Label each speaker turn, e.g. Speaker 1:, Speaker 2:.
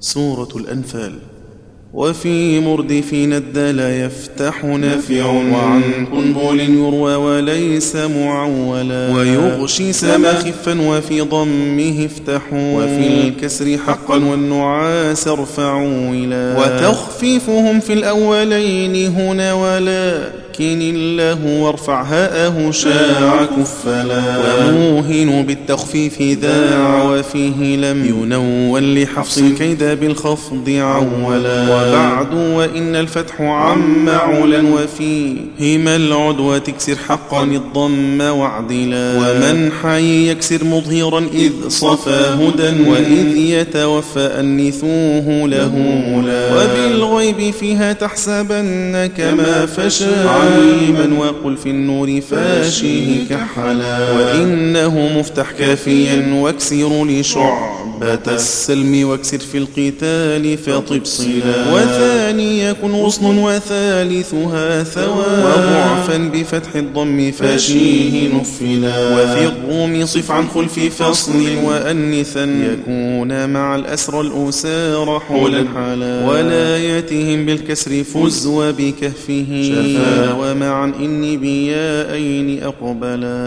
Speaker 1: سورة الأنفال. وفي مردفين الدال يفتح نافع وعن قنبل يروى وليس معولا. ويغشي سما خفا وفي ضمه افتحوا. وفي الكسر حقا والنعاس ارفعوا إلى. وتخفيفهم في الأولين هنا ولا. لكن الله هاءه شاع كفلا وموهن بالتخفيف ذاع وفيه لم ينون لحفص كيد بالخفض عولا وبعد وإن الفتح عم علا وفيهما العدوى تكسر حقا الضم وعدلا ومن حي يكسر مظهرا إذ صفى هدى وإذ يتوفى أنثوه له وبالغيب فيها تحسبن كما فشاء عليما وقل في النور فاشيه كحلا وإنه مفتح كافيا واكسر لشعبة السلم واكسر في القتال فطب صلا. وثاني يكن غصن وثالثها ثوى. وضعفا بفتح الضم فاشيه نفلا. وفي الروم صف عن خلف فصل وأنثا. يكون مع الأسر الأسار حولا حلا ولايتهم بالكسر فز وبكهفه. شفا. ومعا إني بيائين أقبلا.